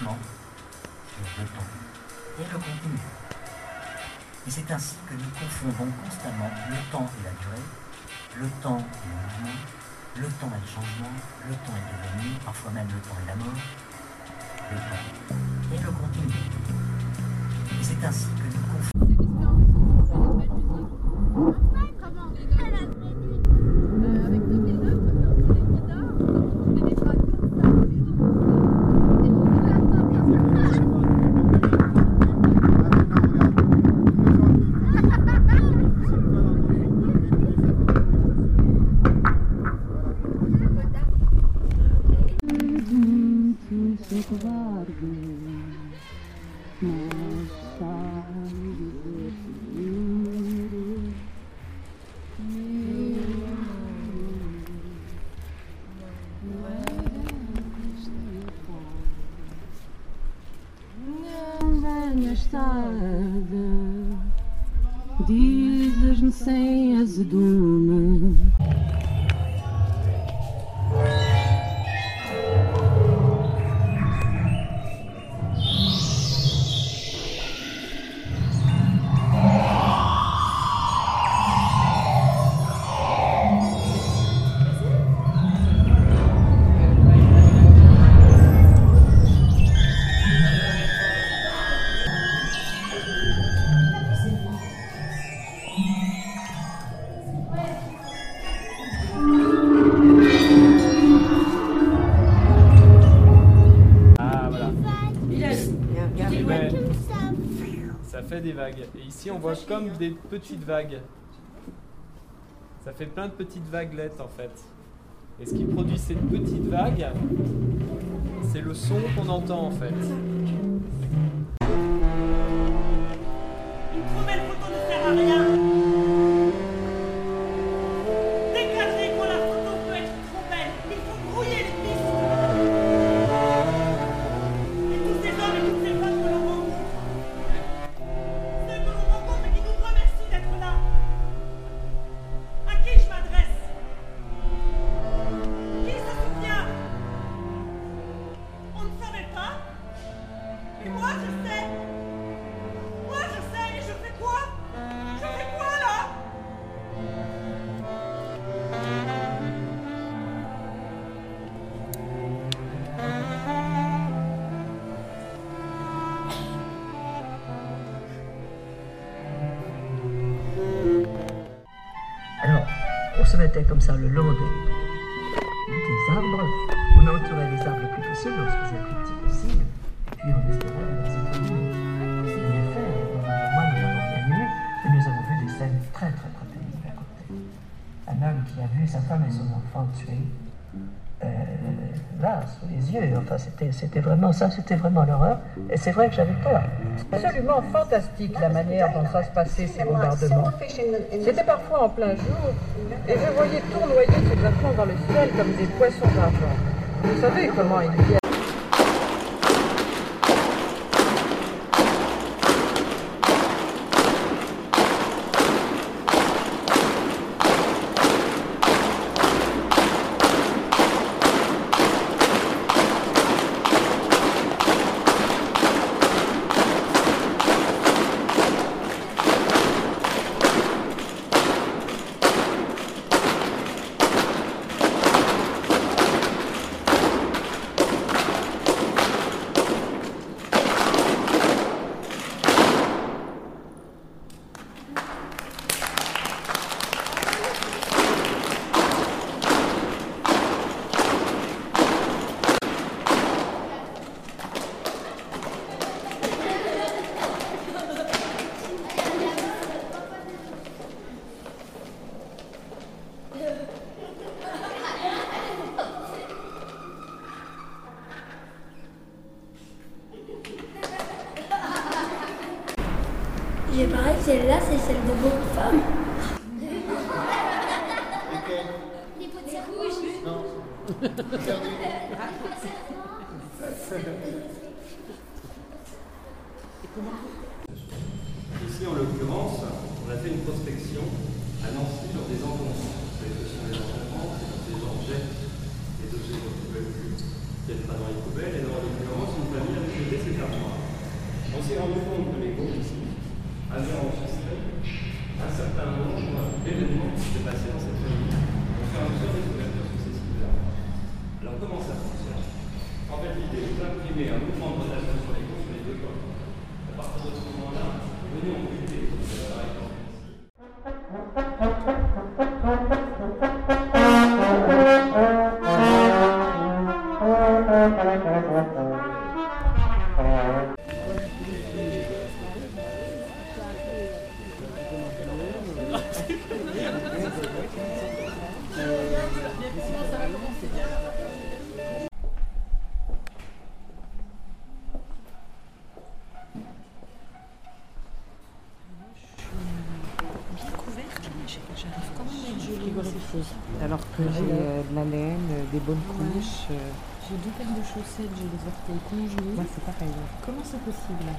le temps et le contenu. Et c'est ainsi que nous confondons constamment le temps et la durée, le temps et le mouvement, le temps et le changement, le temps et le devenir, parfois même le temps et la mort, le temps et le contenu. Et c'est ainsi que guardo na chave meu amor, Não venhas tarde, dizes-me sem azedume fait des vagues. Et ici on voit comme des petites vagues. Ça fait plein de petites vaguelettes en fait. Et ce qui produit ces petites vagues, c'est le son qu'on entend en fait. Une trop belle photo ne sert à rien. Se mettait comme ça le long des, arbres. On entourait les arbres le plus possible, on se faisait le plus petit possible. Puis on espérait. Et en effet, moi nous l'avons bien et nous avons vu des scènes très très très pénibles à côté. Un homme qui a vu sa femme et son enfant tués, là, sous les yeux. Enfin, c'était, c'était vraiment ça, c'était vraiment l'horreur. Et c'est vrai que j'avais peur. absolument fantastique la manière dont ça se passait ces bombardements. C'était parfois en plein jour et je voyais tournoyer ces enfants dans le ciel comme des poissons d'argent. Vous savez comment ils viennent. J'ai pareil, celle-là, c'est celle de de femmes. Les petits rouges. Ici, en l'occurrence, on a fait une prospection à Nancy sur des encombrants. Ce sont des encombrants, c'est les gens jettent les objets qu'on ne pouvait plus, peut-être pas dans les poubelles. Et dans l'occurrence, une famille On s'est rendu compte que les groupes ici avaient enregistré d'imprimer un mouvement de rotation sur les groupes sur les deux corps. À partir de ce moment-là, venez en buter par exemple. Alors que j'ai euh, de la laine, euh, des bonnes couches. euh, J'ai deux paires de chaussettes, j'ai les orteils congelés. moi, c'est pareil. Comment c'est possible?